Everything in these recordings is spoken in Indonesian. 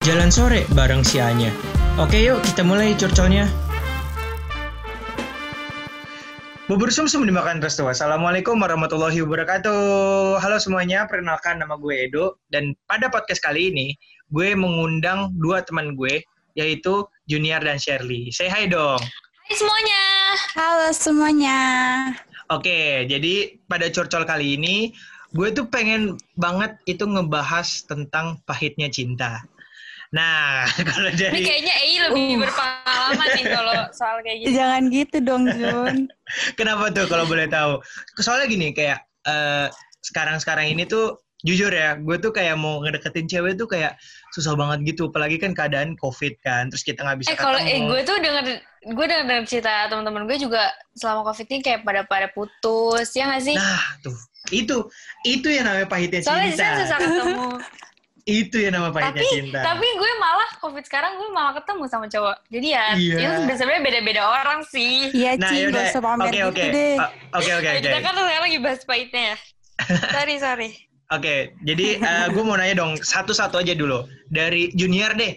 Jalan sore bareng si Anya. Oke yuk kita mulai curcolnya. Bubur sumsum dimakan restu. Assalamualaikum warahmatullahi wabarakatuh. Halo semuanya, perkenalkan nama gue Edo. Dan pada podcast kali ini, gue mengundang dua teman gue, yaitu Junior dan Shirley. Say hi dong. Hai semuanya. Halo semuanya. Oke, jadi pada curcol kali ini, gue tuh pengen banget itu ngebahas tentang pahitnya cinta. Nah, kalau Ini dari kayaknya Ei lebih Uh. berpengalaman nih kalau soal kayak gitu. Jangan gitu dong Jun. kenapa tuh kalau boleh tahu? Soalnya gini kayak eh, sekarang-sekarang ini tuh jujur ya, gue tuh kayak mau ngedeketin cewek tuh kayak susah banget gitu, apalagi kan keadaan covid kan, terus kita nggak bisa Eh kalau eh gue tuh denger gue denger, denger cerita teman-teman gue juga selama covid ini kayak pada pada putus ya nggak sih? Nah, tuh itu itu yang namanya pahitnya Soalnya cinta. saya susah ketemu. Itu yang namanya pahitnya tapi cinta. tapi gue malah covid sekarang gue malah ketemu sama cowok. Jadi ya Iya. itu sebenarnya beda-beda orang sih. Iya nah, Ci, yaudah. gak usah pamer Oke, gitu oke. deh. Oke, oke, oke. Kita kan sekarang lagi bahas pahitnya ya. sorry sorry. Oke, jadi gue mau nanya dong satu-satu aja dulu dari junior deh.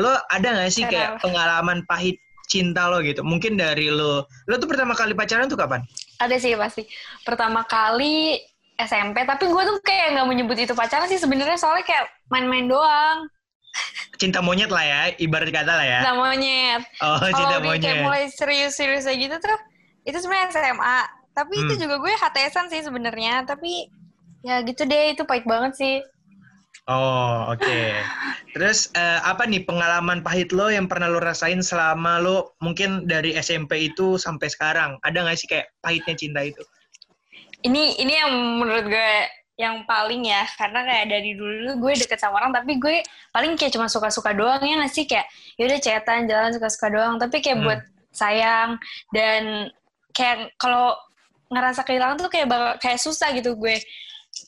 Lo ada nggak sih kayak pengalaman pahit cinta lo gitu? Mungkin dari lo, lo tuh pertama kali pacaran tuh kapan? Ada sih pasti. Pertama kali SMP, tapi gue tuh kayak nggak menyebut itu pacaran sih sebenarnya soalnya kayak main-main doang. Cinta monyet lah ya, ibarat kata lah ya. Cinta monyet. Oh, cinta Kalau di kayak monyet. mulai serius-serius kayak gitu tuh, itu sebenarnya SMA. Tapi itu Hmm. juga gue HTSan sih sebenarnya. Tapi ya gitu deh, itu pahit banget sih. Oh, oke. Terus eh, apa nih pengalaman pahit lo yang pernah lo rasain selama lo mungkin dari SMP itu sampai sekarang? Ada nggak sih kayak pahitnya cinta itu? Ini ini yang menurut gue yang paling ya, karena kayak dari dulu gue deket sama orang, tapi gue paling kayak cuma suka-suka doang ya nggak sih kayak yaudah chatan jalan suka-suka doang, tapi kayak Hmm. buat sayang dan kayak kalau ngerasa kehilangan tuh kayak bakal, kayak susah gitu gue.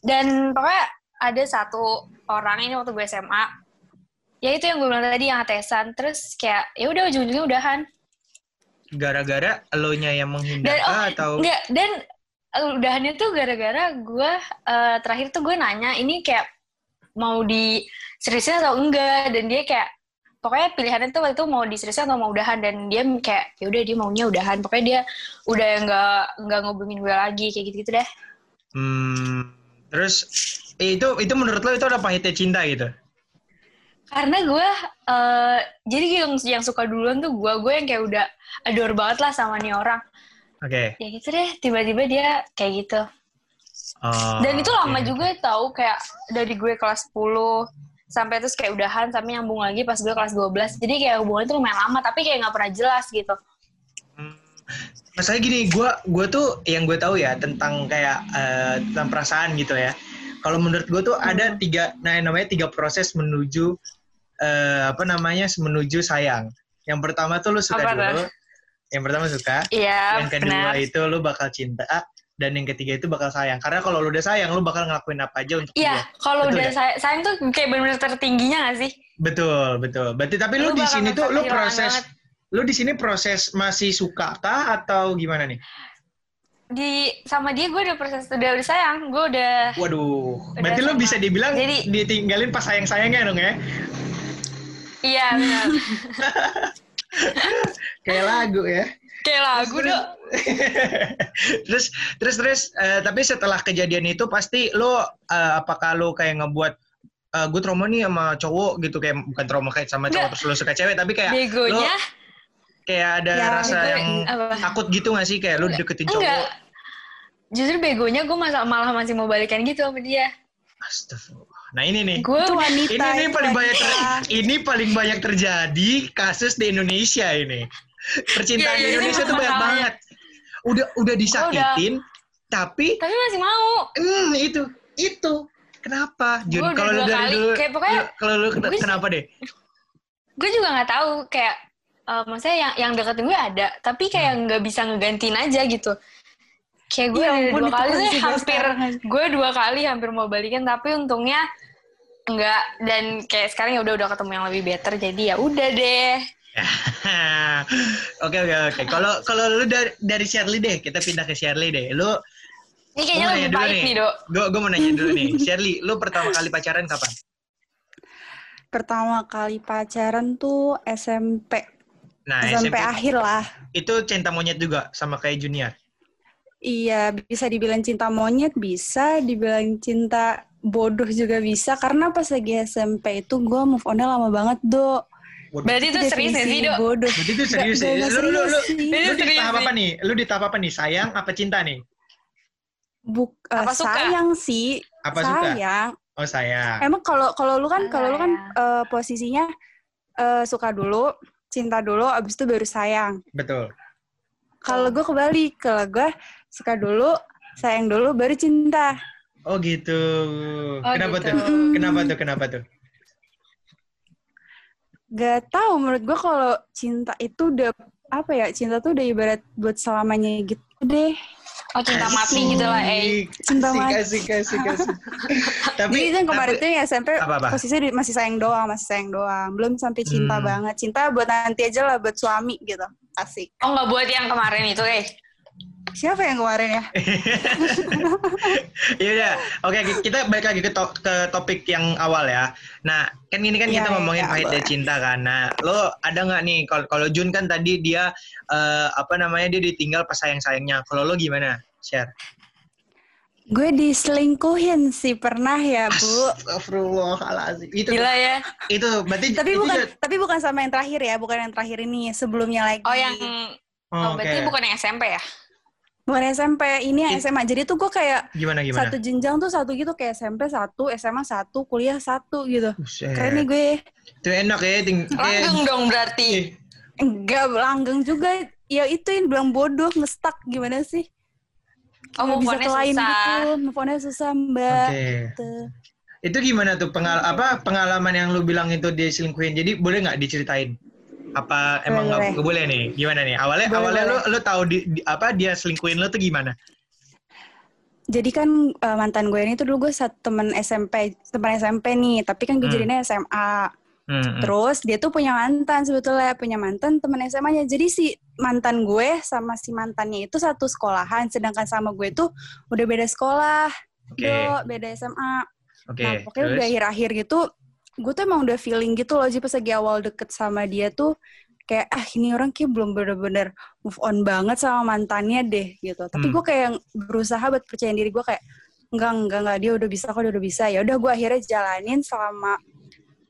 Dan pokoknya ada satu orang ini waktu gue SMA, ya itu yang gue bilang tadi yang atesan, terus kayak ya udah ujung-ujungnya udahan. Gara-gara lo nya yang menghindar Dan oh, atau? enggak dan udahannya tuh gara-gara gue uh, terakhir tuh gue nanya ini kayak mau di seriusin atau enggak? Dan dia kayak pokoknya pilihannya tuh waktu itu mau di seriusin atau mau udahan. Dan dia kayak ya udah dia maunya udahan. Pokoknya dia udah nggak nggak ngubungin gue lagi kayak gitu gitu deh Hmm, terus eh, itu itu menurut lo itu ada pahitnya cinta gitu? karena gue uh, jadi yang yang suka duluan tuh gue gue yang kayak udah adore banget lah sama nih orang Oke. ya gitu deh tiba-tiba dia kayak gitu Oh, Dan itu lama oke. juga tahu kayak dari gue kelas 10 sampai terus kayak udahan sampai nyambung lagi pas gue kelas 12. Jadi kayak hubungan itu lumayan lama tapi kayak nggak pernah jelas gitu. Hmm, Masalahnya gini, gue gue tuh yang gue tahu ya tentang kayak eh, tentang perasaan gitu ya. Kalau menurut gue tuh ada tiga, nah yang namanya tiga proses menuju eh, apa namanya menuju sayang. Yang pertama tuh lu suka Apa dulu. Yang pertama suka. Iya, yang kedua benar. itu lu bakal cinta. Dan yang ketiga itu bakal sayang. Karena kalau lu udah sayang, lu bakal ngelakuin apa aja untuk Iya, kalau udah ya? say- sayang tuh kayak benar-benar tertingginya gak sih? Betul, betul. Berarti tapi lu, Lu di sini tuh lu proses banget. lu di sini proses masih suka kah atau gimana nih? Di sama dia gue udah proses udah udah sayang, gue udah Waduh, Udah berarti lu bisa dibilang Jadi- ditinggalin pas sayang-sayangnya dong ya? iya benar. Kayak lagu ya. kayak lagu dong. terus terus terus eh, tapi setelah kejadian itu pasti lo eh, apakah lo kayak ngebuat eh, gue trauma nih sama cowok gitu kayak bukan trauma kayak sama cowok Nggak. terus lo suka cewek tapi kayak lo Begonya kayak ada Ya, rasa gue- yang apa? takut gitu gak sih kayak lo deketin cowok enggak. Justru begonya gue malah malah masih mau balikan gitu sama dia. Astagfirullah. Nah ini nih. Gue udah wanita. ini nih paling banyak ter- ini paling banyak terjadi kasus di Indonesia ini. Percintaan Iya, di iya, Indonesia ini tuh banyak banget. Udah udah disakitin tapi tapi masih mau. hmm, itu itu kenapa Jun udah kalau lu dari kali, dulu kayak pokoknya lu- kalau lu gue kenapa deh gue juga nggak tahu kayak eh, maksudnya yang yang deketin gue ada tapi kayak nggak bisa ngegantiin aja gitu kayak gue Ya ampun, dua kali sih gue hampir gue dua kali hampir mau balikan tapi untungnya enggak dan kayak sekarang ya udah udah ketemu yang lebih better jadi ya udah deh oke oke oke kalau kalau lu dari dari Shirley deh kita pindah ke Shirley deh lu ini kayaknya mau lebih baik nih dok Gue gue mau nanya dulu nih, Shirley, lu pertama kali pacaran kapan? pertama kali pacaran tuh SMP. Nah, SMP, akhir lah. itu cinta monyet juga sama kayak Junior. Iya, bisa dibilang cinta monyet, bisa dibilang cinta bodoh juga bisa. Karena pas lagi SMP itu gue move on-nya lama banget, Do. Berarti itu serius sih, Dok? bodoh. Berarti itu serius ya? nggak Lu, lu, lu, serius sih. lu di Serius tahap sih. apa nih? Lu di tahap apa nih? Sayang apa cinta nih? Buk, eh, Apa suka? sayang sih, Apa suka? sayang. Oh sayang. Emang kalau kalau lu kan kalau lu kan eh, posisinya eh, suka dulu, cinta dulu, abis itu baru sayang. Betul. Kalau gue kebalik, kalau gue suka dulu, sayang dulu, baru cinta. Oh gitu. Oh, Kenapa gitu. tuh? Kenapa tuh? Kenapa tuh? Gak tahu menurut gue kalau cinta itu udah apa ya? Cinta tuh udah ibarat buat selamanya gitu deh. Oh cinta mati gitu lah, eh. Asik, Cinta asik, mati. Asik, asik, asik. tapi, Jadi kan kemarin tapi- tuh ya SMP Apa-apa? posisinya masih sayang doang, masih sayang doang. Belum sampai cinta Hmm. banget. Cinta buat nanti aja lah buat suami gitu. Asik. Oh nggak buat yang kemarin itu, eh. Siapa yang kemarin ya? Iya udah. Oke, kita balik lagi ke, to- ke topik yang awal ya. Nah, kan ini kan Iya, kita ngomongin iya, pahit dari boleh. cinta kan. Nah, lo ada nggak nih kalau kalau Jun kan tadi dia eh, apa namanya dia ditinggal pas sayang-sayangnya. Kalau lo gimana? Share. Gue diselingkuhin sih pernah ya, Bu. Astagfirullahaladzim. Itu Gila ya. itu berarti Tapi itu bukan juga- tapi bukan sama yang terakhir ya, bukan yang terakhir ini, sebelumnya lagi. Oh yang Oh, Oh, berarti oke. bukan yang SMP ya? Bukan SMP, ini yang SMA. Jadi tuh gue kayak Gimana gimana? satu jenjang tuh satu gitu kayak SMP satu, SMA satu, kuliah satu gitu. Buset. Keren nih gue. Itu enak ya, ting kayak- Langgeng dong berarti. Ih, Enggak langgeng juga. Ya itu yang bilang bodoh, ngestak gimana sih? Oh, Nggak bisa on-nya ke lain susah. gitu. Move susah, Mbak. Oke. Gitu. Itu gimana tuh pengal apa pengalaman yang lu bilang itu dia selingkuhin? Jadi boleh nggak diceritain? Apa emang nggak Boleh. boleh nih? Gimana nih? Awalnya Boleh, awalnya boleh. lu lu tahu di, di- apa dia selingkuhin lu tuh gimana? Jadi kan eh, mantan gue ini tuh dulu gue satu temen SMP, teman SMP nih, tapi kan gue Hmm. jadinya SMA. Hmm, hmm. Terus dia tuh punya mantan sebetulnya, punya mantan teman SMA-nya. Jadi si mantan gue sama si mantannya itu satu sekolahan, sedangkan sama gue tuh udah beda sekolah, Oke. Do, beda SMA. Oke. Nah, pokoknya terus? udah akhir-akhir gitu, gue tuh emang udah feeling gitu loh, jadi pas lagi awal deket sama dia tuh, kayak, ah ini orang kayak belum bener-bener move on banget sama mantannya deh, gitu. Tapi Hmm. gue kayak berusaha buat percaya diri gue kayak, enggak, enggak, enggak, dia udah bisa kok, dia udah bisa. Ya udah gue akhirnya jalanin selama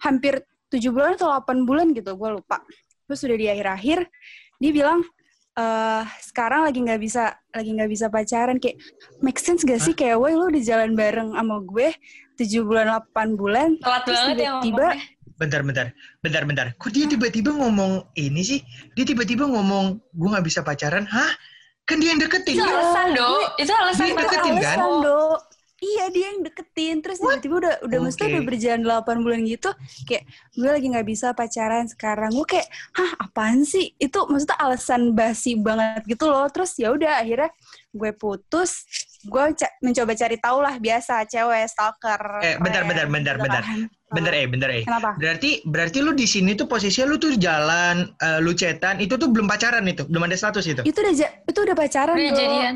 hampir 7 bulan atau 8 bulan gitu, gue lupa. Terus udah di akhir-akhir, dia bilang, eh sekarang lagi nggak bisa lagi nggak bisa pacaran kayak make sense gak sih kayak woi lu udah jalan bareng sama gue 7 bulan 8 bulan Telat Terus banget ya tiba-tiba- ngomongnya. Bentar, bentar, bentar, bentar. Kok dia tiba-tiba ngomong ini sih? Dia tiba-tiba ngomong gue nggak bisa pacaran? Hah? Kan dia yang deketin. Itu Dia- alasan, Do. Itu alasan Dia banget. deketin, kan? alasan do iya dia yang deketin terus tiba-tiba udah udah mesti Oke. udah berjalan 8 bulan gitu kayak gue lagi nggak bisa pacaran sekarang gue kayak hah apaan sih itu maksudnya alasan basi banget gitu loh terus ya udah akhirnya gue putus gue ca- mencoba cari tahu lah biasa cewek stalker Eh, bentar, bentar, bentar, gitu bentar. kan. Bentar eh, bentar eh. kenapa Berarti berarti lu di sini tuh posisinya lu tuh jalan, eh, lu cetan, itu tuh belum pacaran itu, belum ada status itu. itu udah itu udah pacaran Udah jadian.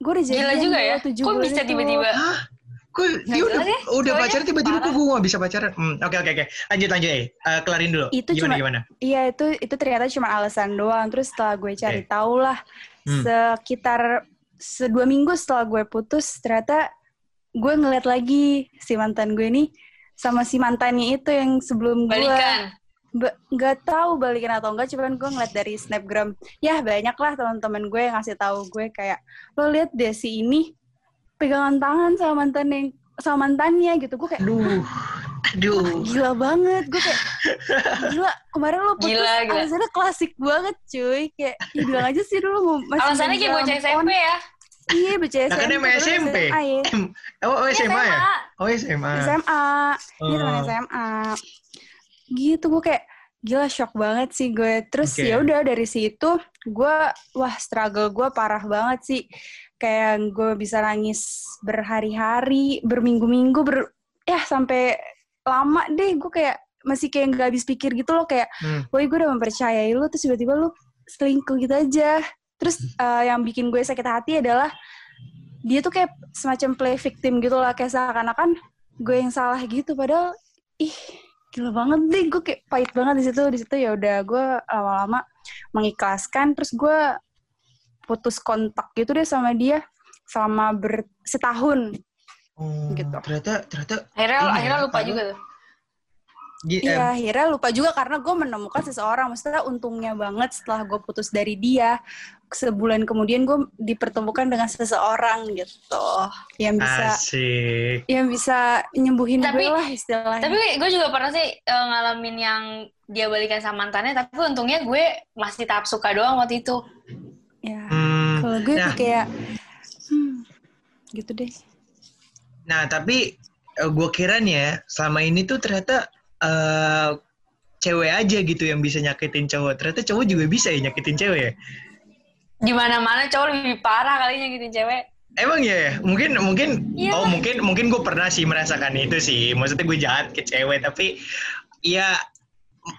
Gue udah jadian Gila juga ya. Kok bisa tiba-tiba? Kok dia udah ya, udah pacaran tiba-tiba kok gue gak bisa pacaran? Hmm, Oke oke oke. Lanjut lanjut eh. Eh, kelarin dulu. Itu gimana cuma- gimana? Iya itu itu ternyata cuma alasan doang. Terus setelah gue cari Oke. tahu lah Hmm. sekitar sedua minggu setelah gue putus ternyata gue ngeliat lagi si mantan gue nih sama si mantannya itu yang sebelum gue Balikan. Ba- nggak tahu balikin atau enggak cuman gue ngeliat dari snapgram ya banyak lah teman-teman gue yang ngasih tahu gue kayak lo lihat deh si ini pegangan tangan sama mantan yang sama mantannya gitu gue kayak Aduh. Aduh. gila banget gue kayak gila kemarin lo putus Gila, gila. alasannya klasik banget cuy kayak ya bilang aja sih dulu mau masih Alasannya kayak bocah. SMP ya. iya bocah Nah, SMP kan emang SMP. SMA ya. Oh, oh SMA ya? SMA. Oh SMA. SMA ini teman Oh. SMA gitu gue kayak gila shock banget sih gue. Terus Oke. ya udah dari situ gue wah struggle gue parah banget sih. Kayak gue bisa nangis berhari-hari berminggu-minggu ber ya sampai lama deh. Gue kayak masih kayak nggak habis pikir gitu loh kayak Hmm. woi gue udah mempercayai lu terus tiba-tiba lu selingkuh gitu aja. Terus eh, yang bikin gue sakit hati adalah dia tuh kayak semacam play victim gitu lah kayak seakan-akan gue yang salah gitu. Padahal ih gila banget deh gue kayak pahit banget di situ di situ ya udah gue lama-lama mengikhlaskan terus gue putus kontak gitu deh sama dia selama ber setahun Oh, Gitu. Ternyata ternyata Akhirnya Ini akhirnya ya, lupa juga tuh. Iya, em, akhirnya lupa juga karena gue menemukan seseorang. Maksudnya untungnya banget setelah gue putus dari dia, sebulan kemudian gue dipertemukan dengan seseorang gitu, yang bisa, asik. yang bisa nyembuhin Tapi- gue lah istilahnya. Tapi gue juga pernah sih eh, ngalamin yang dia balikan sama mantannya, tapi untungnya gue masih tahap suka doang waktu itu. ya, Hmm, kalau gue tuh nah. kayak, hmm, gitu deh. Nah, tapi gue kira nih ya, selama ini tuh ternyata eh cewek aja gitu yang bisa nyakitin cowok. Ternyata cowok juga bisa ya nyakitin cewek ya. Di mana-mana cowok lebih parah kali nyakitin cewek. Emang ya, ya? mungkin mungkin Iya. oh mungkin mungkin gue pernah sih merasakan itu sih. Maksudnya gue jahat ke cewek, tapi ya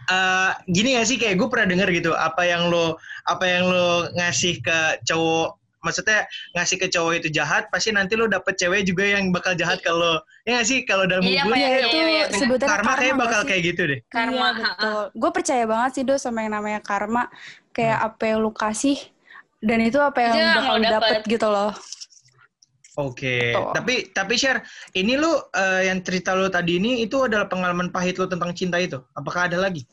eh, gini gak sih kayak gue pernah denger gitu apa yang lo apa yang lo ngasih ke cowok maksudnya ngasih ke cowok itu jahat pasti nanti lo dapet cewek juga yang bakal jahat kalau ya gak sih kalau dalam Iya, hubungan Iya, Iya, iya, itu iya, bener. sebutannya karma kayak bakal sih? kayak gitu deh Karma, Iya, betul. Gue percaya banget sih, Do, sama yang namanya karma. Kayak apa yang lu kasih, dan itu apa yang Itu yang bakal lo dapet dapet. gitu loh. Oke, Betul. tapi tapi share ini lu eh, yang cerita lu tadi ini itu adalah pengalaman pahit lu tentang cinta itu. Apakah ada lagi?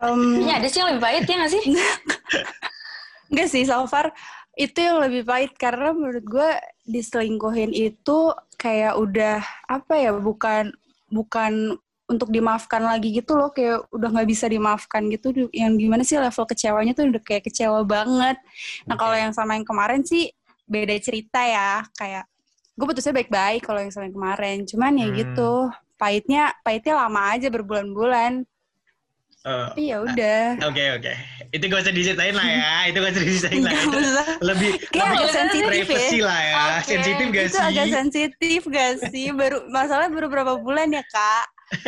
Em, Iya ada sih yang lebih pahit ya nggak sih? Enggak sih, so far itu yang lebih pahit karena menurut gue diselingkuhin itu kayak udah apa ya bukan bukan untuk dimaafkan lagi gitu loh. Kayak udah nggak bisa dimaafkan gitu. Yang gimana sih level kecewanya tuh udah kayak kecewa banget. Nah kalau Oke. yang sama yang kemarin sih beda cerita ya. Kayak gue putusnya baik-baik kalau yang sama yang kemarin. Cuman ya Hmm. gitu pahitnya pahitnya lama aja berbulan-bulan Eh, tapi ya udah Oke oke, itu gak usah diceritain lah ya, itu gak usah diceritain lah. Itu lebih Kayak lebih sensitif ya. privacy lah ya, Oke. sensitif gak itu sih? agak sensitif gak sih? Baru masalah baru berapa bulan ya kak?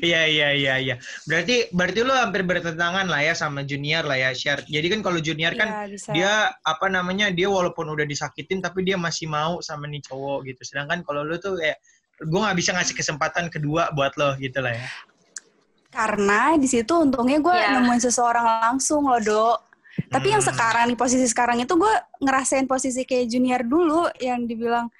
Iya iya iya iya. Berarti berarti lu hampir bertentangan lah ya sama junior lah ya, share. Jadi kan kalau junior kan Iya, bisa. dia apa namanya dia walaupun udah disakitin tapi dia masih mau sama nih cowok gitu. Sedangkan kalau lu tuh kayak gue nggak bisa ngasih kesempatan kedua buat lo gitu lah ya. Karena di situ untungnya gue Iya. nemuin seseorang langsung loh dok. Tapi yang Hmm. sekarang di posisi sekarang itu gue ngerasain posisi kayak junior dulu yang dibilang.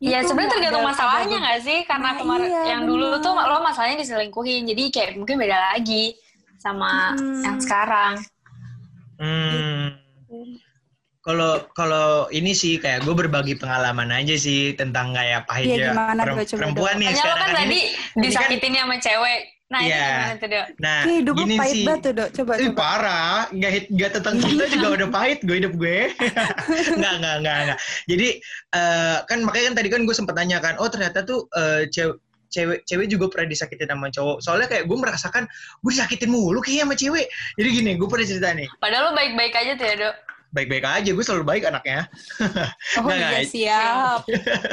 Iya "Itu sebenarnya tergantung masalahnya nggak sih? Karena Nah, kemarin iya, yang dulu bener. tuh lo masalahnya diselingkuhin, jadi kayak mungkin beda lagi sama Hmm. yang sekarang. Hmm. Kalau kalau ini sih kayak gue berbagi pengalaman aja sih tentang kayak pahitnya? Coba perempuan dong. nih lo sekarang kan kan tadi kan- disakitin sama cewek. Nah itu Iya. gimana tuh dok? Nah, hidup gini pahit sih. banget tuh dok. Coba Ih, coba. parah, nggak nggak tentang cinta juga udah pahit gue hidup gue. nggak nggak nggak nggak. Jadi eh, kan makanya kan tadi kan gue sempat tanya kan, oh ternyata tuh eh, cewek cewek cewek juga pernah disakitin sama cowok. Soalnya kayak gue merasakan gue disakitin mulu kayaknya sama cewek. Jadi gini, gue pernah cerita nih, Padahal lo baik-baik aja tuh ya dok. Baik-baik aja, gue selalu baik anaknya. Oh Nggak, iya siap.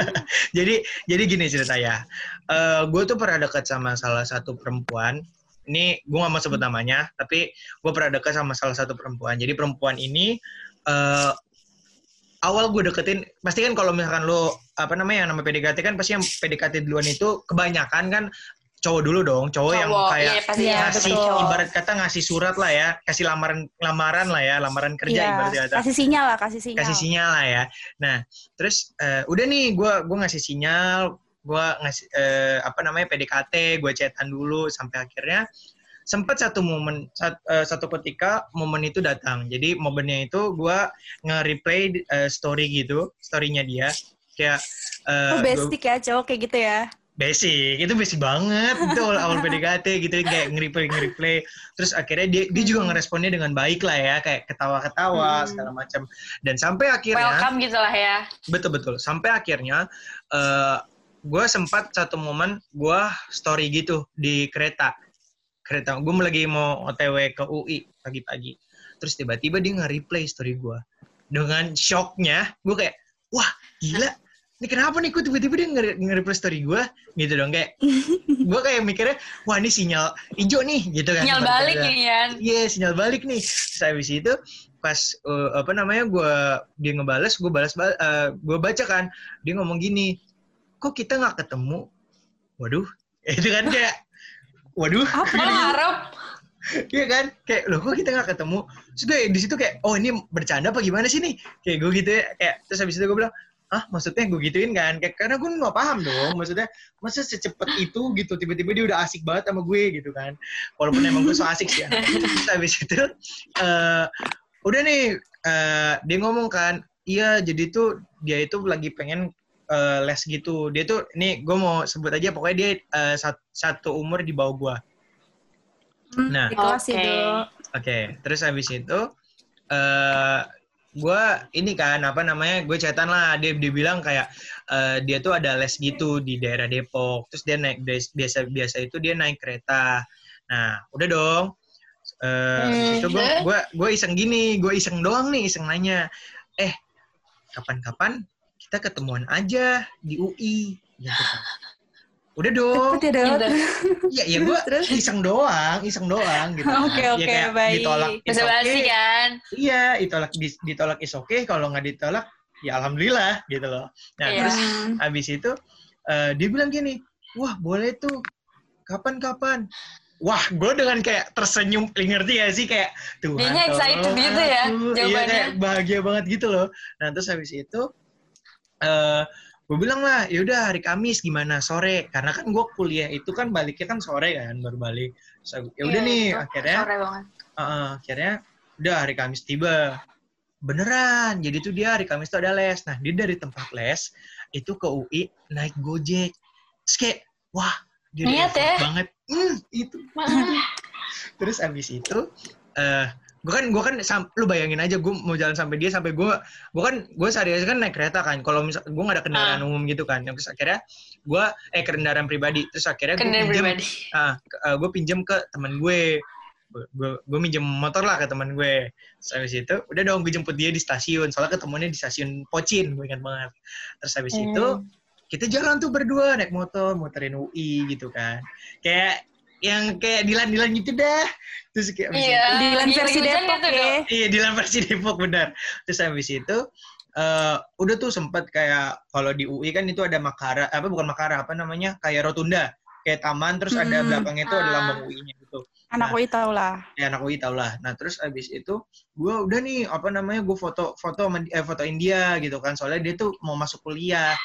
jadi jadi gini ceritanya. Eh gue tuh pernah dekat sama salah satu perempuan. Ini gue gak mau sebut namanya, tapi gue pernah dekat sama salah satu perempuan. Jadi perempuan ini eh awal gue deketin, pasti kan kalau misalkan lo apa namanya yang namanya PDKT kan pasti yang PDKT duluan itu kebanyakan kan cowok dulu dong, cowok, yang Cowok, kayak iya, pasti Iya, ya, ngasih betul. ibarat kata ngasih surat lah ya, kasih lamaran lamaran lah ya, lamaran kerja ibarat Iya, kata kasih sinyal lah, kasih sinyal. kasih sinyal lah ya. Nah, terus eh, udah nih gue gua ngasih sinyal, gue ngasih eh, apa namanya PDKT, gue chatan dulu sampai akhirnya sempat satu momen sat- eh, satu ketika momen itu datang. Jadi momennya itu gue nge-replay eh, story gitu, storynya dia kayak eh, Oh basic ya cowok kayak gitu ya. Basic itu basic banget. Itu awal, awal PDKT gitu kayak nge-replay nge-replay. Terus akhirnya dia dia juga ngeresponnya dengan baik lah ya kayak ketawa-ketawa Hmm. segala macam. Dan sampai akhirnya Welcome gitu lah ya. betul betul. Sampai akhirnya eh gue sempat satu momen gue story gitu di kereta. Kereta gue lagi mau otw ke UI pagi-pagi. Terus tiba-tiba dia nge-replay story gue dengan shocknya gue kayak wah gila ini kenapa nih kok tiba-tiba dia nge- nge-replay story gue gitu dong kayak gue kayak mikirnya wah ini sinyal hijau nih gitu kan Sinyal balik nih ya. Iya, sinyal balik nih. Terus habis itu pas eh, apa namanya gue dia ngebales, gue balas bal gue baca kan dia ngomong gini, kok kita nggak ketemu? Waduh, itu kan kayak waduh Apa? Lo ngarep? Iya kan? Kayak loh kok kita gak ketemu? Terus gue di situ kayak oh ini bercanda apa gimana sih nih? Kayak gue gitu ya. Kayak terus habis itu gue bilang ah maksudnya gue gituin kan kayak karena gue nggak paham dong maksudnya masa secepat itu gitu tiba-tiba dia udah asik banget sama gue gitu kan walaupun emang gue so asik sih ya. terus habis itu eh udah nih eh, dia ngomong kan iya jadi tuh dia itu lagi pengen eh, les gitu dia tuh nih gue mau sebut aja pokoknya dia eh, sat- satu umur di bawah gue Hmm, Nah. di kelas Oke. itu. Oke, terus habis itu eh gue ini kan apa namanya gue chatan lah. Dia dia bilang kayak eh, dia tuh ada les gitu di daerah Depok. Terus dia naik biasa biasa itu dia naik kereta. Nah udah dong. Eh Hmm, itu gue gue iseng gini gue iseng doang nih iseng nanya eh kapan-kapan kita ketemuan aja di UI gitu kan udah dong Cepet ya. Gitu. Iya, ya gue Terus? iseng doang, iseng doang gitu. Oke, Ya oke, kayak baik. Ditolak, basi okay. kan? Iya, ditolak ditolak is oke, kalau nggak ditolak ya alhamdulillah gitu loh. Nah, Iya. terus habis itu eh, dia bilang gini, "Wah, boleh tuh. Kapan-kapan?" Wah, gue dengan kayak tersenyum, ngerti gak sih kayak Tuhan. Dianya excited gitu ya, aku." Iya, jawabannya. kayak bahagia banget gitu loh. Nah, terus habis itu eh gue bilang lah, yaudah hari Kamis gimana sore? Karena kan gue kuliah itu kan baliknya kan sore kan, baru balik. So, ya udah Iya, nih, itu akhirnya Sore banget. Heeh, akhirnya udah hari Kamis tiba. Beneran. Jadi tuh dia hari Kamis tuh ada les. Nah, dia dari tempat les itu ke UI naik Gojek. Terus kayak, wah, dia udah Niat ya? banget. Hmm, itu. Terus abis itu eh gue kan gue kan sam- lu bayangin aja gue mau jalan sampai dia sampai gue gue kan gue sehari-hari kan naik kereta kan. Kalau misal gue gak ada kendaraan umum gitu kan. Terus akhirnya gue eh kendaraan pribadi. Terus akhirnya gue pribadi. ah gue pinjem ke teman gue gue gue minjem motor lah ke teman gue terus habis itu udah dong gue jemput dia di stasiun. Soalnya ketemunya di stasiun Pocin gue ingat banget. Terus habis Hmm. itu kita jalan tuh berdua naik motor muterin UI gitu kan. Kayak yang kayak Dilan-Dilan gitu dah terus kayak habis Iya. itu- Dilan lagi- versi lagi hujan Depok gitu, ya. Iya di dalam versi Depok benar. Terus habis itu eh udah tuh sempet kayak kalau di UI kan itu ada makara apa bukan makara apa namanya kayak rotunda kayak taman terus ada Hmm. belakangnya itu ada Ah. lambang UI-nya gitu. Anak UI tau lah. Ya anak UI tau lah. Nah terus habis itu gue udah nih apa namanya gue foto foto eh, foto India gitu kan soalnya dia tuh mau masuk kuliah.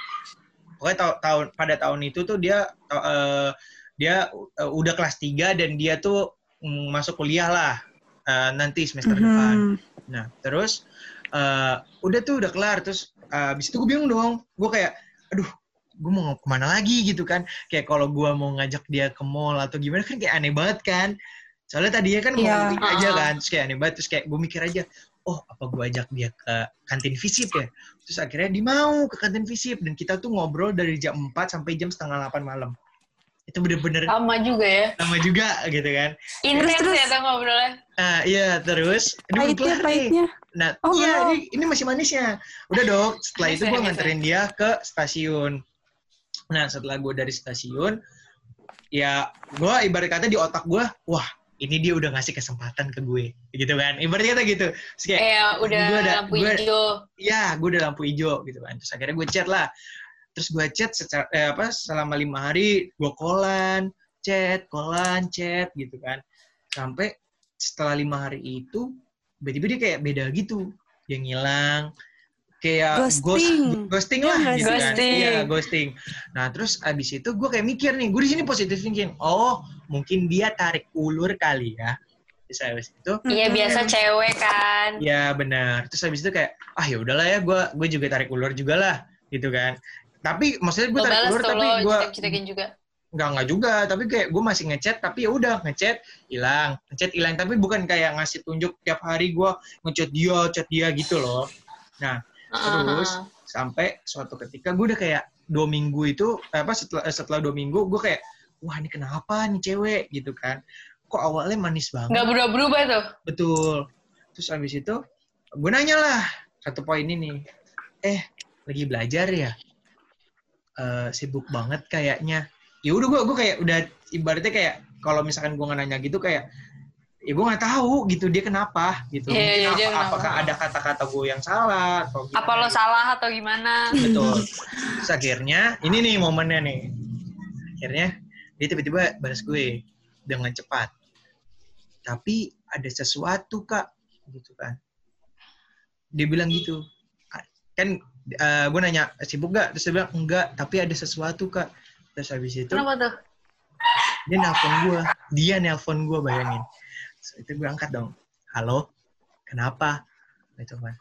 Pokoknya tahun tahun pada tahun itu tuh dia eh, dia eh, udah kelas 3 dan dia tuh mm, masuk kuliah lah eh, nanti semester depan. Mhm. Nah, terus eh udah tuh udah kelar. Terus abis itu gue bingung dong. Gue kayak, aduh, gue mau ke mana lagi gitu kan. Kayak kalau gue mau ngajak dia ke mall atau gimana kan kayak aneh banget kan. Soalnya tadinya kan mau Iya. bertiga aja Ah. kan. Terus kayak aneh banget. Terus kayak gue mikir aja, oh apa gue ajak dia ke kantin visip ya. Terus akhirnya dia mau ke kantin visip. Dan kita tuh ngobrol dari jam 4 sampai jam setengah 8 malam. Itu bener-bener Lama juga ya. lama juga gitu kan. Intens terus. ya ngobrolnya. Ah iya terus. Aduh, Pahitnya, kelar nih. pahitnya. Nah, Oh, iya, ini, ini masih manisnya. Udah dong, setelah itu gue nganterin dia ke stasiun. Nah, setelah gue dari stasiun, ya gue ibarat kata di otak gue, wah ini dia udah ngasih kesempatan ke gue, gitu kan? Ibarat kata gitu. Terus kayak, Kayak udah Gua ada- lampu gua- hijau. ya gue udah lampu hijau gitu kan. Terus akhirnya gue chat lah. Terus gue chat secara, eh, apa, selama lima hari, gue kolan, chat, kolan, chat gitu kan. Sampai setelah lima hari itu, tiba-tiba dia kayak beda gitu. Dia ngilang, kayak ghost, Ghosting. ghosting Iya lah nggak gitu sih? kan. Ghosting. Iya, ghosting. Nah, terus abis itu gue kayak mikir nih, gue di sini positif thinking. Oh, mungkin dia tarik ulur kali ya. Terus abis itu, Iya biasa cewek kan. Ya benar. Terus habis itu kayak ah ya udahlah ya gue gue juga tarik ulur juga lah gitu kan. Tapi maksudnya gue tarik ulur tapi gue juga. nggak nggak juga. Tapi kayak gue masih ngechat tapi ya udah ngechat hilang ngechat hilang tapi bukan kayak ngasih tunjuk tiap hari gue ngechat dia chat dia gitu loh. Nah terus Heeh. sampai suatu ketika gue udah kayak dua minggu itu eh, apa setelah setelah dua minggu gue kayak wah ini kenapa nih cewek gitu kan. Kok awalnya manis banget. nggak berubah-berubah tuh. Betul. Terus abis itu gue nanya lah satu poin ini. Eh lagi belajar ya? Eh, sibuk banget kayaknya. Ya udah gue gue kayak udah ibaratnya kayak kalau misalkan gue nggak nanya gitu kayak ya gue nggak tahu gitu dia kenapa gitu. Mungkin iya, dia apa- kenapa. apakah ada kata-kata gue yang salah atau gimana Apa lo gitu. salah atau gimana? Betul. Terus akhirnya ini nih momennya nih. Akhirnya dia tiba-tiba balas gue. dengan cepat. Tapi ada sesuatu kak, gitu kan. Dia bilang gitu. Kan uh, gue nanya sibuk gak? Terus dia bilang enggak, tapi ada sesuatu kak. Terus habis itu Kenapa tuh? dia nelpon gue, dia nelpon gue bayangin. So, itu gue angkat dong. Halo, kenapa? Gitu kan.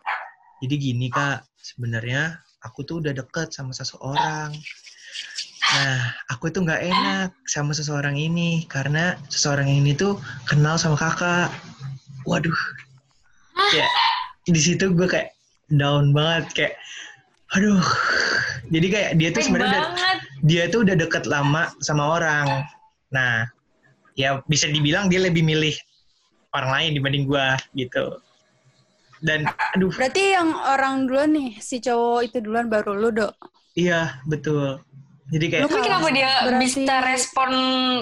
Jadi gini kak, sebenarnya aku tuh udah deket sama seseorang. Nah, aku tuh nggak enak sama seseorang ini karena seseorang ini tuh kenal sama kakak. Waduh, ya di situ gue kayak down banget kayak, aduh. Jadi kayak dia tuh sebenarnya dia tuh udah deket lama sama orang. Nah, ya bisa dibilang dia lebih milih orang lain dibanding gua gitu. Dan aduh, Berarti yang orang duluan nih, si cowok itu duluan baru lu, Dok. iya betul. Jadi kayak Lu Tapi kenapa dia Berarti- bisa respon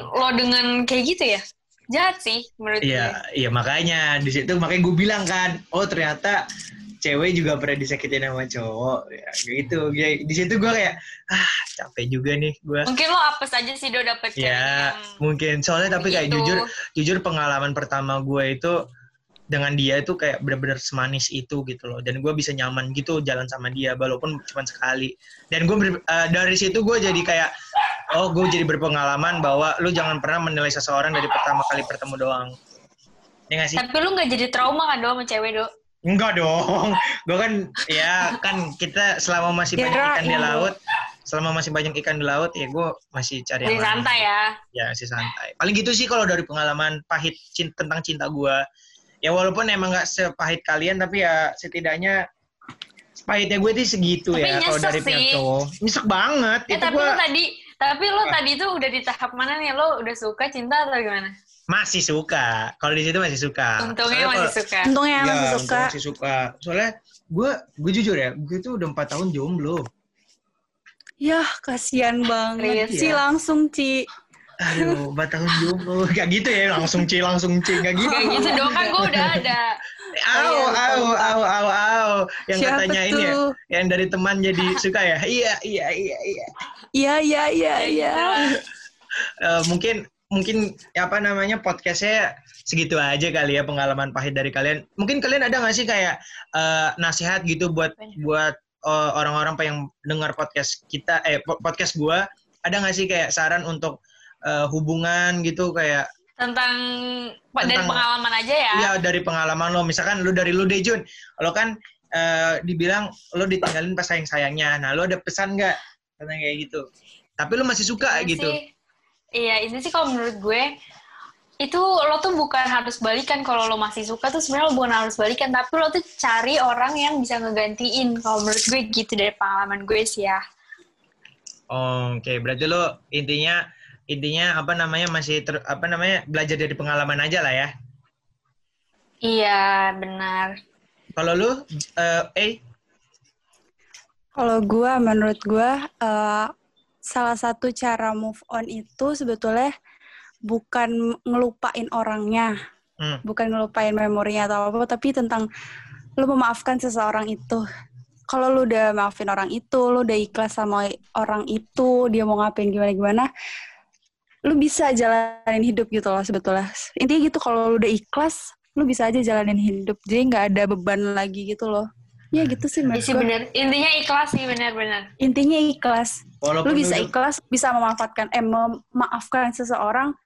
lo dengan kayak gitu ya? Jahat sih menurut gue. Iya, iya makanya di situ makanya gue bilang kan, oh ternyata cewek juga pernah disakitin sama cowok, ya, gitu. Ya, di situ gue kayak ah capek juga nih gue. Mungkin lo apes aja sih do dapet Ya yang mungkin soalnya tapi kayak begitu. jujur jujur pengalaman pertama gue itu dengan dia itu kayak benar-benar semanis itu gitu loh dan gue bisa nyaman gitu jalan sama dia walaupun cuma sekali dan gue ber- eh, dari situ gue jadi kayak oh gue jadi berpengalaman bahwa lu jangan pernah menilai seseorang dari pertama kali bertemu doang ya nggak sih Tapi lu gak jadi trauma kan do sama cewek do? Enggak dong gue kan ya kan kita selama masih banyak ikan di lu. laut selama masih banyak ikan di laut ya gue masih cari yang lain. santai ya. ya masih santai. Paling gitu sih kalau dari pengalaman pahit cin- tentang cinta gue. Ya walaupun emang nggak sepahit kalian, tapi ya setidaknya pahitnya gue tuh segitu Tapi ya kalau dari pihak sih. cowok. Nyesek banget. Eh itu tapi gue lo tadi tapi lo tadi tuh udah di tahap mana nih? Lo udah suka cinta atau gimana? Masih suka. Kalau di situ masih suka. Untungnya Soalnya masih kalau- suka. Untungnya Iya, masih untungnya suka. masih suka. Soalnya gue gue jujur ya, gue tuh udah empat tahun jomblo. Yah, kasihan banget. Ci ya? langsung, Ci. Aduh, empat tahun jomblo. Gak gitu ya, langsung ci, langsung ci. Gak gitu. Kayak gitu dong kan gue udah ada. Au, iya, au, au, au, au. Yang Siapa katanya ini ya, tuh? yang dari teman jadi suka ya? Iya, iya, iya, iya. Iya, iya, iya, iya. Eh, mungkin mungkin apa namanya podcastnya segitu aja kali ya pengalaman pahit dari kalian. Mungkin kalian ada nggak sih kayak eh, nasihat gitu buat buat eh, orang-orang yang dengar podcast kita eh po- podcast gua? Ada nggak sih kayak saran untuk eh, hubungan gitu kayak Tentang, dari Tentang- pengalaman aja ya. ya dari pengalaman lo. Misalkan lu dari lu deh Jun. Lo kan eh, dibilang lo ditinggalin pas sayang sayangnya nah lo ada pesan nggak? Tentang kayak gitu. Tapi lo masih suka Ini gitu. sih- iya, ini sih kalau menurut gue itu lo tuh bukan harus balikan kalau lo masih suka tuh sebenarnya lo bukan harus balikan tapi lo tuh cari orang yang bisa ngegantiin. Kalau menurut gue gitu dari pengalaman gue sih ya. Oke, berarti lo intinya intinya apa namanya masih ter, apa namanya belajar dari pengalaman aja lah ya. iya benar. Kalau lu eh eh. Kalau gua, menurut gua, eh, salah satu cara move on itu sebetulnya bukan ngelupain orangnya, hmm, bukan ngelupain memorinya atau apa, tapi tentang lu memaafkan seseorang itu. Kalau lu udah maafin orang itu, lu udah ikhlas sama orang itu, dia mau ngapain gimana-gimana, lu bisa jalanin hidup gitu loh sebetulnya. Intinya gitu, kalau lu udah ikhlas, lu bisa aja jalanin hidup. Jadi nggak ada beban lagi gitu loh. Ya gitu sih Iya gua. benar intinya ikhlas sih benar-benar Intinya ikhlas. walaupun Lu bisa udah- ikhlas, bisa memanfaatkan, eh memaafkan seseorang,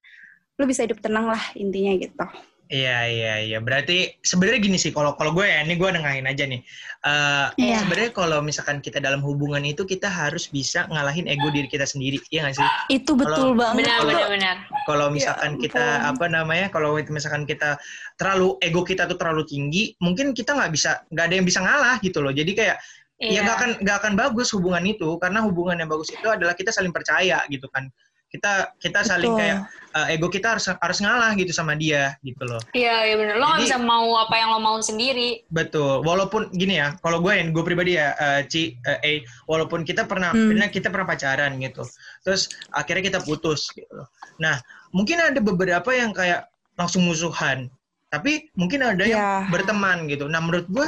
lu bisa hidup tenang lah intinya gitu. Iya iya iya. Berarti sebenarnya gini sih kalau kalau gue ya ini gue nengahin aja nih. Eh Iya. sebenarnya kalau misalkan kita dalam hubungan itu kita harus bisa ngalahin ego diri kita sendiri, iya nggak sih? Itu betul banget. benar tuh. benar benar Kalau Ya misalkan kita ampun. apa namanya? Kalau misalkan kita terlalu ego kita tuh terlalu tinggi, mungkin kita nggak bisa nggak ada yang bisa ngalah gitu loh. Jadi kayak ya iya nggak akan nggak akan bagus hubungan itu karena hubungan yang bagus itu adalah kita saling percaya gitu kan kita kita saling Betul. kayak eh, ego kita harus harus ngalah gitu sama dia gitu loh iya iya benar lo nggak bisa mau apa yang lo mau sendiri betul walaupun gini ya kalau gue gue pribadi ya eh, Ci eh, eh, walaupun kita pernah Hmm. pernah kita pernah pacaran gitu terus akhirnya kita putus gitu loh nah mungkin ada beberapa yang kayak langsung musuhan tapi mungkin ada yang Ya. berteman gitu nah menurut gue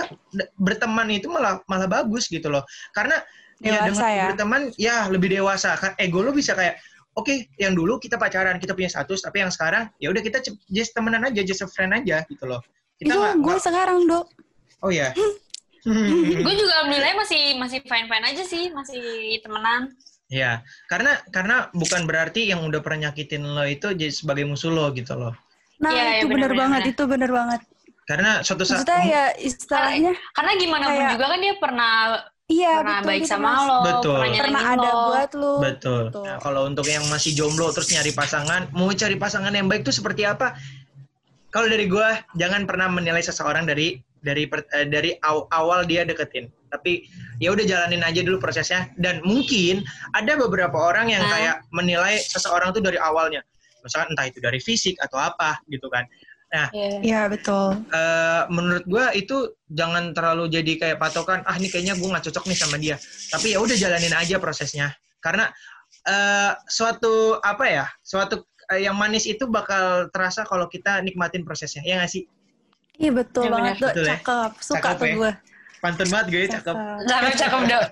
berteman itu malah malah bagus gitu loh karena ya Dewasa dengan ya. berteman ya lebih dewasa kan ego lo bisa kayak oke yang dulu kita pacaran kita punya status tapi yang sekarang ya udah kita just temenan aja just a friend aja gitu loh kita Itu gue nggak- sekarang, Dok. oh ya gue juga alhamdulillah masih masih fine fine aja sih masih temenan ya karena karena bukan berarti yang udah pernah nyakitin lo itu jadi sebagai musuh lo gitu loh Nah, Iya, iya, itu bener bener-bener. banget, itu bener banget. karena suatu saat Maksudnya ya istilahnya, karena gimana pun Kayak- juga kan dia pernah iya pernah betul. baik dia sama pernah- lo Betul. pernah, Pernah ada lo. buat lu. Betul. Betul. Nah, kalau untuk yang masih jomblo terus nyari pasangan, mau cari pasangan yang baik itu seperti apa? Kalau dari gua jangan pernah menilai seseorang dari dari per- eh, dari aw- awal dia deketin. Tapi ya udah jalanin aja dulu prosesnya dan mungkin ada beberapa orang yang Nah. kayak menilai seseorang tuh dari awalnya. Misalkan entah itu dari fisik atau apa gitu kan. Iya. Iya, betul. Eh, menurut gua itu jangan terlalu jadi kayak patokan ah ini kayaknya gua nggak cocok nih sama dia tapi ya udah jalanin aja prosesnya karena eh, suatu apa ya suatu eh, yang manis itu bakal terasa kalau kita nikmatin prosesnya ya nggak sih Iya, betul Iya, banget, bener. Dok. Betul ya? Cakep. Suka Cakep tuh ya? gue. pantun banget gue cakep Cakep cakep dok.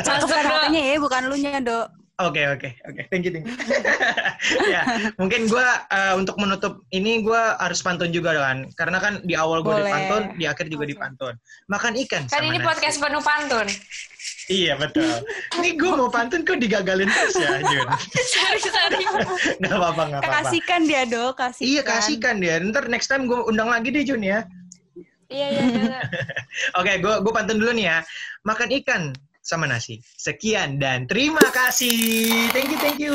Cakep hatinya ya, bukan lu nya, Dok. Oke oke oke thank you thank you ya mungkin gua eh, untuk menutup ini gua harus pantun juga kan karena kan di awal gua Boleh. dipantun di akhir juga Oke. dipantun makan ikan Kan sama ini nasi. podcast penuh pantun. iya betul ini gua mau pantun kok digagalin terus ya Jun sorry sorry. nggak apa-apa nggak apa-apa Kasihkan dia, Dok. Kasihkan. Iya kasihkan dia. Ntar next time gue undang lagi deh Jun ya. Iya iya. iya. Oke, gue gue pantun dulu nih ya. Makan ikan sama nasi. Sekian dan terima kasih. Thank you, thank you.